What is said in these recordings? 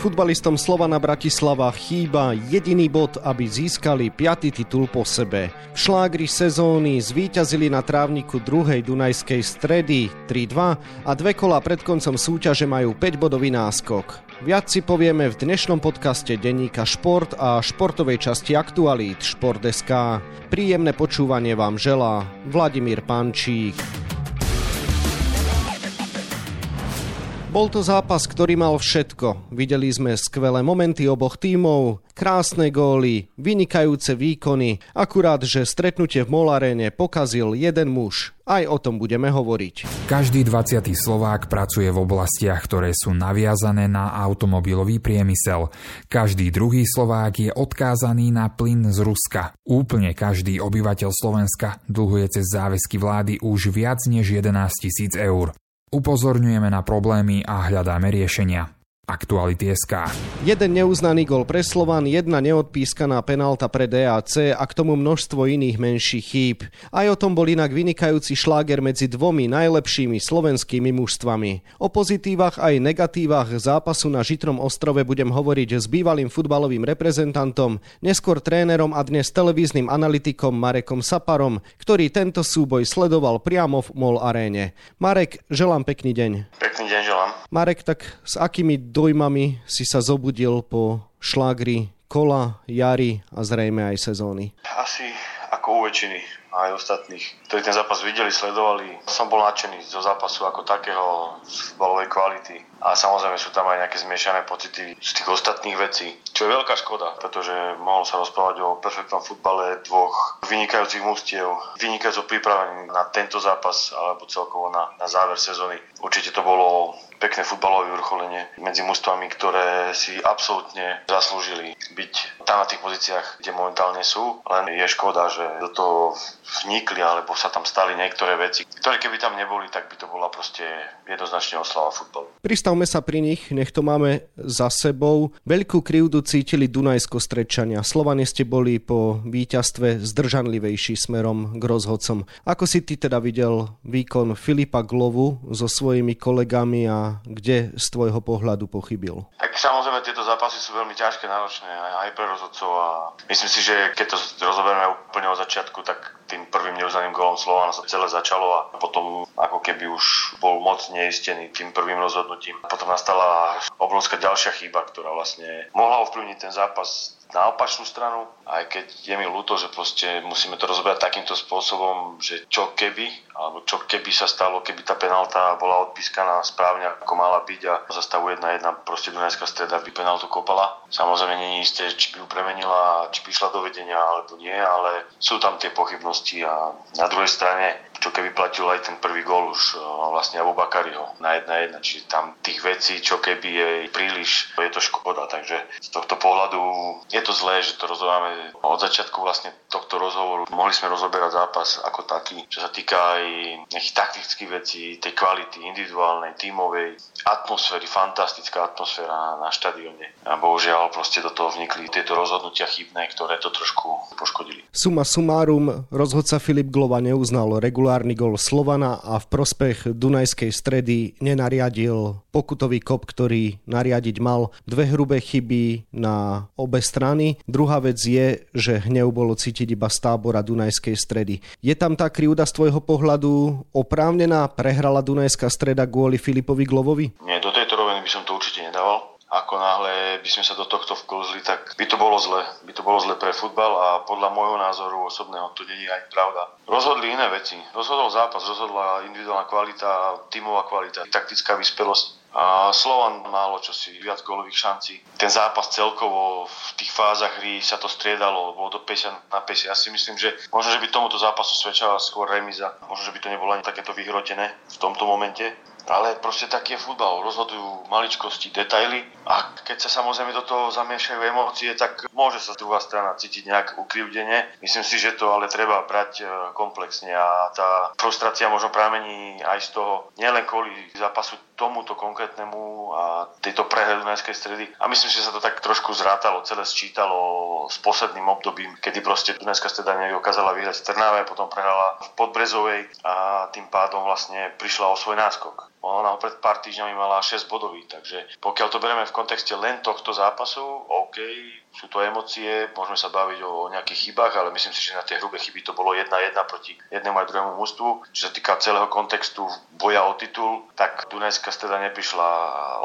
Futbalistom Slovana Bratislava chýba jediný bod, aby získali piatý titul po sebe. V šlágri sezóny zvíťazili na trávniku druhej Dunajskej stredy 3-2 a dve kola pred koncom súťaže majú 5-bodový náskok. Viac si povieme v dnešnom podcaste denníka Šport a športovej časti Aktualít Šport.sk. Príjemné počúvanie vám želá Vladimír Pančík. Bol to zápas, ktorý mal všetko. Videli sme skvelé momenty oboch tímov, krásne góly, vynikajúce výkony, akurát, že stretnutie v Molaréne pokazil jeden muž. Aj o tom budeme hovoriť. Každý 20. Slovák pracuje v oblastiach, ktoré sú naviazané na automobilový priemysel. Každý druhý Slovák je odkázaný na plyn z Ruska. Úplne každý obyvateľ Slovenska dlhuje cez záväzky vlády už viac než 11 tisíc eur. Upozorňujeme na problémy a hľadáme riešenia. Aktuality.sk Jeden neuznaný gol pre Slovan, jedna neodpískaná penálta pre DAC a k tomu množstvo iných menších chýb. Aj o tom bol inak vynikajúci šláger medzi dvomi najlepšími slovenskými mužstvami. O pozitívach aj negatívach zápasu na Žitrom ostrove budem hovoriť s bývalým futbalovým reprezentantom, neskôr trénerom a dnes televíznym analytikom Marekom Saparom, ktorý tento súboj sledoval priamo v MOL aréne. Marek, želám pekný deň. Pekný deň želám. Marek, tak s akými dojmami si sa zobudil po šlágri kola, jary a zrejme aj sezóny? Asi ako u väčšiny aj ostatných, ktorí ten zápas videli, sledovali. Som bol nadšený zo zápasu ako takého, z futbalovej kvality. A samozrejme sú tam aj nejaké zmiešané pocity z tých ostatných vecí, čo je veľká škoda, pretože mohol sa rozprávať o perfektnom futbale dvoch vynikajúcich mústiev, vynikajúco pripravených na tento zápas alebo celkovo na, na záver sezóny. Určite to bolo pekné futbalové vrcholenie medzi mústvami, ktoré si absolútne zaslúžili byť tam na tých pozíciách, kde momentálne sú. Len je škoda, že do toho vnikli alebo sa tam stali niektoré veci, ktoré keby tam neboli, tak by to bola proste jednoznačne oslava futbalu. Pristavme sa pri nich, nech to máme za sebou. Veľkú krivdu cítili Dunajsko-Strečania. Slovane ste boli po víťazstve zdržanlivejší smerom k rozhodcom. Ako si ty teda videl výkon Filipa Glovu so svojimi kolegami a kde z tvojho pohľadu pochybil? Tak samozrejme tieto zápasy sú veľmi ťažké, náročné aj pre rozhodcov a myslím si, že keď to rozoberieme úplne od začiatku, tak tým prvým neuznaným golom Slovana sa celé začalo a potom ako keby už bol moc neistený tým prvým rozhodnutím. Potom nastala obrovská ďalšia chyba, ktorá vlastne mohla ovplyvniť ten zápas na opačnú stranu, aj keď je mi ľúto, že proste musíme to rozoberať takýmto spôsobom, že čo keby, alebo čo keby sa stalo, keby tá penálta bola odpískaná správne, ako mala byť a za stavu 1-1 proste Dunajská streda by penáltu kopala. Samozrejme nie je isté, či by ju premenila, či by išla do vedenia, alebo nie, ale sú tam tie pochybnosti a na druhej strane čo keby platil aj ten prvý gól už vlastne Abu Bakariho na 1-1, čiže tam tých vecí, čo keby je príliš, je to škoda, takže z tohto pohľadu je to zlé, že to rozoberáme od začiatku vlastne tohto rozhovoru. Mohli sme rozoberať zápas ako taký, čo sa týka aj nejakých taktických vecí, tej kvality individuálnej, tímovej, atmosféry, fantastická atmosféra na štadióne. A bohužiaľ proste do toho vnikli tieto rozhodnutia chybné, ktoré to trošku poškodili. Suma sumárum, rozhodca Filip Glova neuznal regulárne regulárny gol Slovana a v prospech Dunajskej stredy nenariadil pokutový kop, ktorý nariadiť mal. Dve hrubé chyby na obe strany. Druhá vec je, že hnev bolo cítiť iba z tábora Dunajskej stredy. Je tam tá krivda z tvojho pohľadu oprávnená? Prehrala Dunajská streda kvôli Filipovi Glovovi? Nie, do tejto roviny by som to určite nedával ako náhle by sme sa do tohto vklzli, tak by to bolo zle. By to bolo zle pre futbal a podľa môjho názoru osobného to je aj pravda. Rozhodli iné veci. Rozhodol zápas, rozhodla individuálna kvalita, tímová kvalita, taktická vyspelosť. A Slovan málo čo si, viac golových šancí. Ten zápas celkovo v tých fázach hry sa to striedalo, bolo to 50 na 50. Ja si myslím, že možno, že by tomuto zápasu svedčala skôr remiza. Možno, že by to nebolo ani takéto vyhrotené v tomto momente ale proste taký je futbal. Rozhodujú maličkosti, detaily a keď sa samozrejme do toho zamiešajú emócie, tak môže sa druhá strana cítiť nejak ukrivdene. Myslím si, že to ale treba brať e, komplexne a tá frustrácia možno pramení aj z toho, nielen kvôli zápasu tomuto konkrétnemu a tejto prehre Dunajskej stredy. A myslím, že sa to tak trošku zrátalo, celé sčítalo s posledným obdobím, kedy proste Dunajská streda nedokázala vyhrať v Trnave, potom prehrala v Podbrezovej a tým pádom vlastne prišla o svoj náskok. Ona pred pár týždňami mala 6 bodový, takže pokiaľ to bereme v kontexte len tohto zápasu, OK, sú to emócie, môžeme sa baviť o nejakých chybách, ale myslím si, že na tie hrubé chyby to bolo 1-1 proti jednému aj druhému mústvu. Čo sa týka celého kontextu boja o titul, tak Dunajská streda neprišla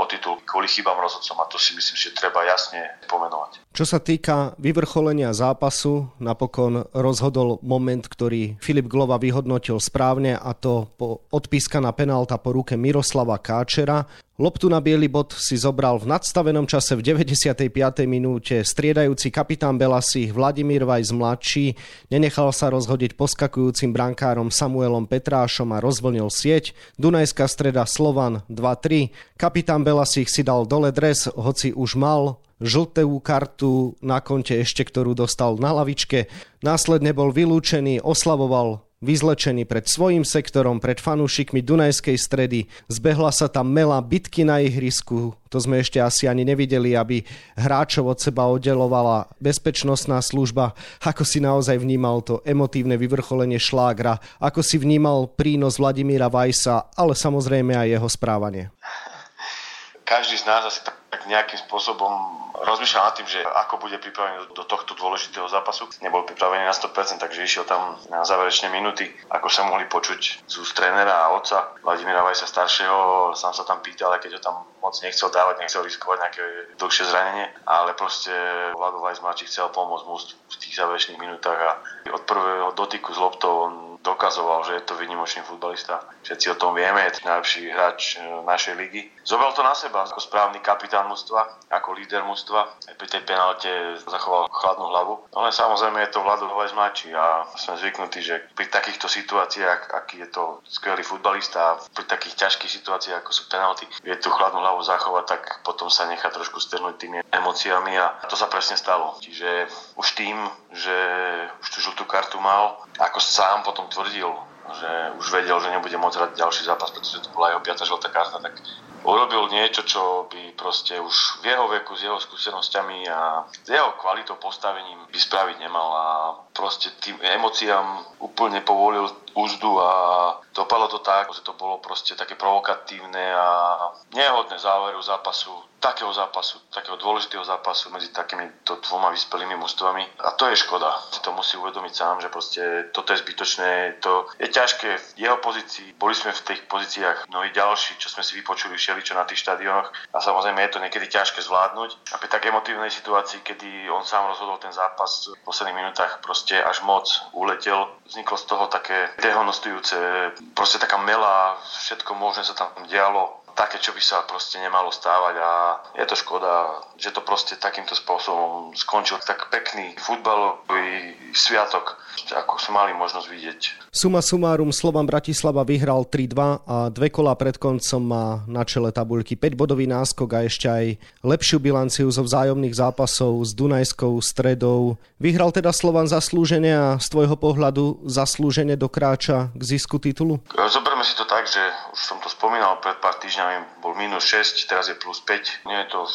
o titul kvôli chybám rozhodcom a to si myslím, že treba jasne pomenovať. Čo sa týka vyvrcholenia zápasu, napokon rozhodol moment, ktorý Filip Glova vyhodnotil správne a to po odpískaná penálta po ruke Miroslava Káčera. Loptu na biely bod si zobral v nadstavenom čase v 95. minúte striedajúci kapitán Belasich Vladimír Vajs mladší, nenechal sa rozhodiť poskakujúcim brankárom Samuelom Petrášom a rozvlnil sieť. Dunajská streda Slovan 2-3. Kapitán Belasich si dal dole dres, hoci už mal žltú kartu na konte ešte, ktorú dostal na lavičke. Následne bol vylúčený, oslavoval vyzlečený pred svojim sektorom, pred fanúšikmi Dunajskej stredy. Zbehla sa tam mela bitky na ihrisku, to sme ešte asi ani nevideli, aby hráčov od seba oddelovala bezpečnostná služba. Ako si naozaj vnímal to emotívne vyvrcholenie šlágra, ako si vnímal prínos Vladimíra Vajsa, ale samozrejme aj jeho správanie. Každý z nás asi tak nejakým spôsobom rozmýšľal nad tým, že ako bude pripravený do tohto dôležitého zápasu. Nebol pripravený na 100%, takže išiel tam na záverečné minúty, ako sa mohli počuť z úst trénera a otca Vladimíra Vajsa staršieho. Sám sa tam pýtal, keď ho tam moc nechcel dávať, nechcel riskovať nejaké dlhšie zranenie, ale proste Vlado Vajs mladší chcel pomôcť mu v tých záverečných minútach a od prvého dotyku s loptou on dokazoval, že je to vynimočný futbalista. Všetci o tom vieme, je to najlepší hráč e, našej ligy. Zobral to na seba ako správny kapitán mužstva, ako líder mužstva. Pri tej penalte zachoval chladnú hlavu. No ale samozrejme je to Vlado Hovajs mladší a sme zvyknutí, že pri takýchto situáciách, aký je to skvelý futbalista pri takých ťažkých situáciách, ako sú penalty, vie tú chladnú hlavu zachovať, tak potom sa nechá trošku strhnúť tými emóciami a to sa presne stalo. Čiže už tým, že už tú žltú kartu mal, ako sám potom tvrdil, že už vedel, že nebude môcť hrať ďalší zápas, pretože to bola jeho piata žltá karta, tak urobil niečo, čo by proste už v jeho veku, s jeho skúsenosťami a s jeho kvalitou postavením by spraviť nemal. A proste tým emóciám úplne povolil úzdu a dopadlo to tak, že to bolo proste také provokatívne a nehodné záveru zápasu, takého zápasu, takého dôležitého zápasu medzi takýmito dvoma vyspelými mužstvami. A to je škoda. Si to musí uvedomiť sám, že proste toto je zbytočné, to je ťažké v jeho pozícii. Boli sme v tých pozíciách mnohí ďalší, čo sme si vypočuli všeličo na tých štadionoch a samozrejme je to niekedy ťažké zvládnuť. A pri tak emotívnej situácii, kedy on sám rozhodol ten zápas v posledných minútach, proste až moc uletel. Vzniklo z toho také dehonostujúce, proste taká mela, všetko možné sa tam dialo také, čo by sa proste nemalo stávať a je to škoda, že to proste takýmto spôsobom skončil tak pekný futbalový sviatok, ako sme mali možnosť vidieť. Suma sumárum Slovan Bratislava vyhral 3-2 a dve kola pred koncom má na čele tabuľky 5-bodový náskok a ešte aj lepšiu bilanciu zo vzájomných zápasov s Dunajskou stredou. Vyhral teda Slovan zaslúžene a z tvojho pohľadu zaslúžene dokráča k zisku titulu? Zoberme si to tak, že už som to spomínal pred pár týždňami neviem, bol minus 6, teraz je plus 5. Nie je to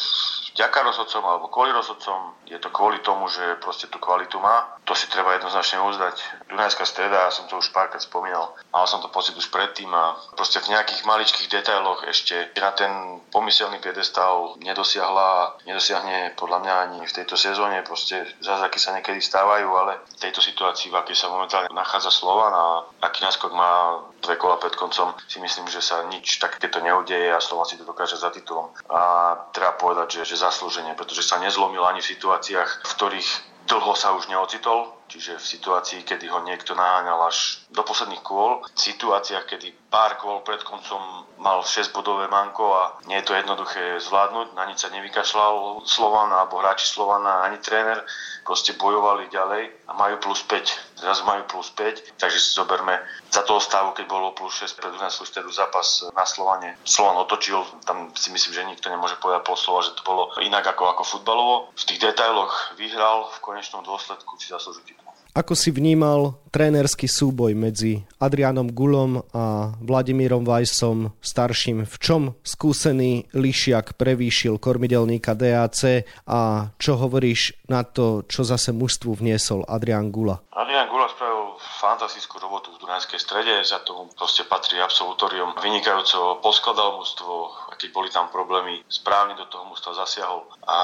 vďaka rozhodcom alebo kvôli rozhodcom, je to kvôli tomu, že proste tú kvalitu má. To si treba jednoznačne uzdať. Dunajská streda, ja som to už párkrát spomínal, mal som to pocit už predtým a proste v nejakých maličkých detailoch ešte na ten pomyselný piedestal nedosiahla, nedosiahne podľa mňa ani v tejto sezóne. Proste zázraky sa niekedy stávajú, ale v tejto situácii, v akej sa momentálne nachádza Slovan a aký náskok má dve kola pred koncom, si myslím, že sa nič takéto neudeje a Slovan si to dokáže za titulom. A treba povedať, že, že zaslúženie, pretože sa nezlomil ani v situáciách, v ktorých dlho sa už neocitol, čiže v situácii, kedy ho niekto naháňal až do posledných kôl, v situáciách, kedy pár kôl pred koncom mal 6-bodové manko a nie je to jednoduché zvládnuť, na nič sa nevykašľal Slovan alebo hráči Slovana ani tréner, proste bojovali ďalej a majú plus 5. Zrazu majú plus 5, takže si zoberme za toho stavu, keď bolo plus 6 pred Dunajskú stredu zápas na Slovane. Slovan otočil, tam si myslím, že nikto nemôže povedať po slova, že to bolo inak ako, ako futbalovo. V tých detailoch vyhral, v konečnom dôsledku si zaslúžil titul. Ako si vnímal trénerský súboj medzi Adrianom Gulom a Vladimírom Vajsom starším? V čom skúsený Lišiak prevýšil kormidelníka DAC a čo hovoríš na to, čo zase mužstvu vniesol Adrian Gula? Adrian Gula spravil fantastickú robotu v Dunajskej strede, za to proste patrí absolutorium. Vynikajúco poskladal mužstvo, keď boli tam problémy, správne do toho mužstva zasiahol a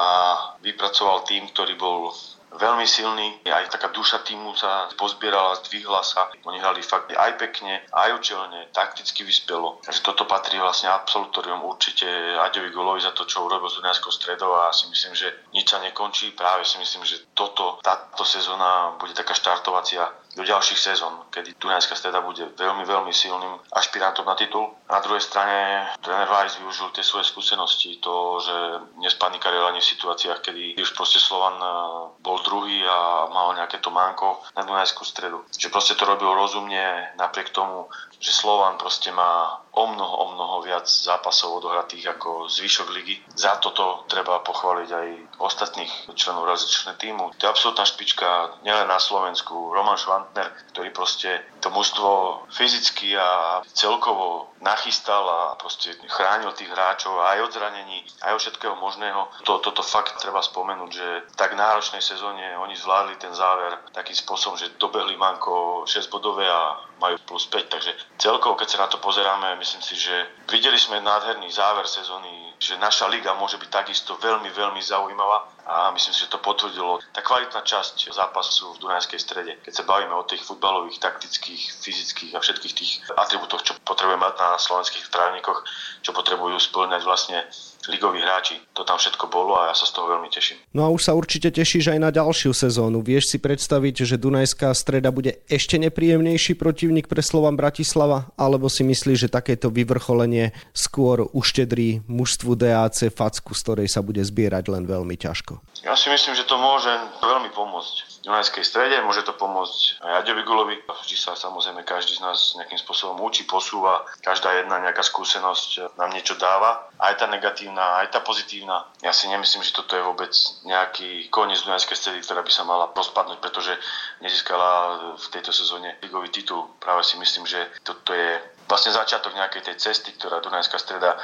vypracoval tým, ktorý bol veľmi silný. Aj taká duša týmu sa pozbierala, zdvihla sa. Oni hrali fakt aj pekne, aj učelne, takticky vyspelo. Takže toto patrí vlastne absolutorium určite Aďovi Golovi za to, čo urobil z Dunajskou stredou a si myslím, že nič sa nekončí. Práve si myslím, že toto, táto sezóna bude taká štartovacia do ďalších sezón, kedy Dunajská streda bude veľmi, veľmi silným ašpirantom na titul. Na druhej strane tréner Weiss využil tie svoje skúsenosti, to, že nespanikario ani v situáciách, kedy už proste Slovan eh, bol druhý a mal nejaké to manko na Dunajskú stredu. Že proste to robil rozumne, napriek tomu, že Slovan proste má o mnoho, o mnoho viac zápasov odohratých ako zvyšok ligy. Za toto treba pochváliť aj ostatných členov rozličného týmu. To je absolútna špička nielen na Slovensku. Roman Švantner, ktorý proste to mužstvo fyzicky a celkovo nachystal a proste chránil tých hráčov aj od zranení, aj od všetkého možného. To, toto fakt treba spomenúť, že tak náročnej sezóne oni zvládli ten záver takým spôsobom, že dobehli manko 6 bodové a majú plus 5, takže celkovo, keď sa na to pozeráme, myslím si, že videli sme nádherný záver sezóny, že naša liga môže byť takisto veľmi, veľmi zaujímavá a myslím si, že to potvrdilo tá kvalitná časť zápasu v Dunajskej strede. Keď sa bavíme o tých futbalových, taktických, fyzických a všetkých tých atribútoch, čo potrebujeme mať na slovenských trávnikoch, čo potrebujú splňať vlastne ligoví hráči. To tam všetko bolo a ja sa z toho veľmi teším. No a už sa určite tešíš aj na ďalšiu sezónu. Vieš si predstaviť, že Dunajská streda bude ešte nepríjemnejší protivník pre Slovan Bratislava? Alebo si myslíš, že takéto vyvrcholenie skôr uštedrí mužstvu DAC facku, z ktorej sa bude zbierať len veľmi ťažko? Ja si myslím, že to môže veľmi pomôcť Dunajskej strede, môže to pomôcť aj Aďovi Gulovi. Vždy sa samozrejme každý z nás nejakým spôsobom učí, posúva, každá jedna nejaká skúsenosť nám niečo dáva, aj tá negatívna, aj tá pozitívna. Ja si nemyslím, že toto je vôbec nejaký koniec Dunajskej stredy, ktorá by sa mala rozpadnúť, pretože nezískala v tejto sezóne ligový titul. Práve si myslím, že toto je vlastne začiatok nejakej tej cesty, ktorá Dunajská streda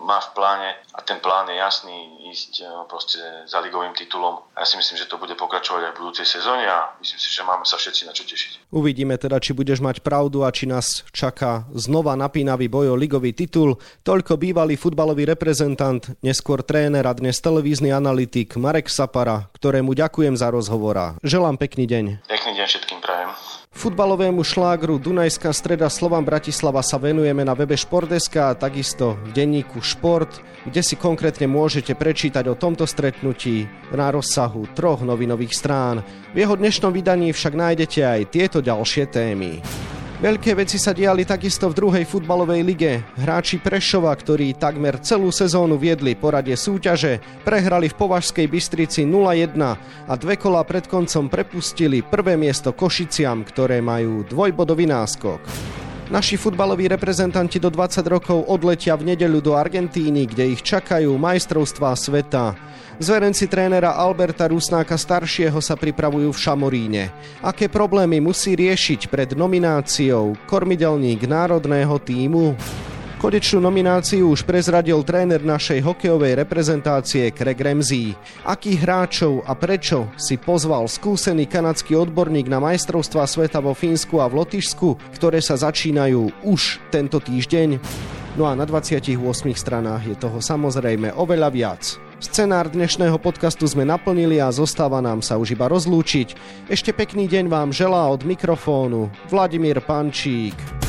má v pláne a ten plán je jasný, ísť e, proste za ligovým titulom. A ja si myslím, že to bude pokračovať aj v budúcej sezóne a myslím si, že máme sa všetci na čo tešiť. Uvidíme teda, či budeš mať pravdu a či nás čaká znova napínavý boj o ligový titul. Toľko bývalý futbalový reprezentant, neskôr tréner a dnes televízny analytik Marek Sapara, ktorému ďakujem za rozhovor a želám pekný deň. Pekný deň všetkým prajem. Futbalovému šlágru Dunajská streda Slovan Bratislava sa venujeme na webe Športeska a takisto v denníku Šport, kde si konkrétne môžete prečítať o tomto stretnutí na rozsahu troch novinových strán. V jeho dnešnom vydaní však nájdete aj tieto ďalšie témy. Veľké veci sa diali takisto v druhej futbalovej lige. Hráči Prešova, ktorí takmer celú sezónu viedli poradie súťaže, prehrali v Považskej Bystrici 0-1 a dve kola pred koncom prepustili prvé miesto Košiciam, ktoré majú dvojbodový náskok. Naši futbaloví reprezentanti do 20 rokov odletia v nedeľu do Argentíny, kde ich čakajú majstrovstvá sveta. Zverenci trénera Alberta Rusnáka staršieho sa pripravujú v Šamoríne. Aké problémy musí riešiť pred nomináciou kormidelník národného týmu? Konečnú nomináciu už prezradil tréner našej hokejovej reprezentácie Craig Ramsey. Akých hráčov a prečo si pozval skúsený kanadský odborník na majstrovstvá sveta vo Fínsku a v Lotyšsku, ktoré sa začínajú už tento týždeň? No a na 28 stranách je toho samozrejme oveľa viac. Scenár dnešného podcastu sme naplnili a zostáva nám sa už iba rozlúčiť. Ešte pekný deň vám želá od mikrofónu Vladimír Pančík.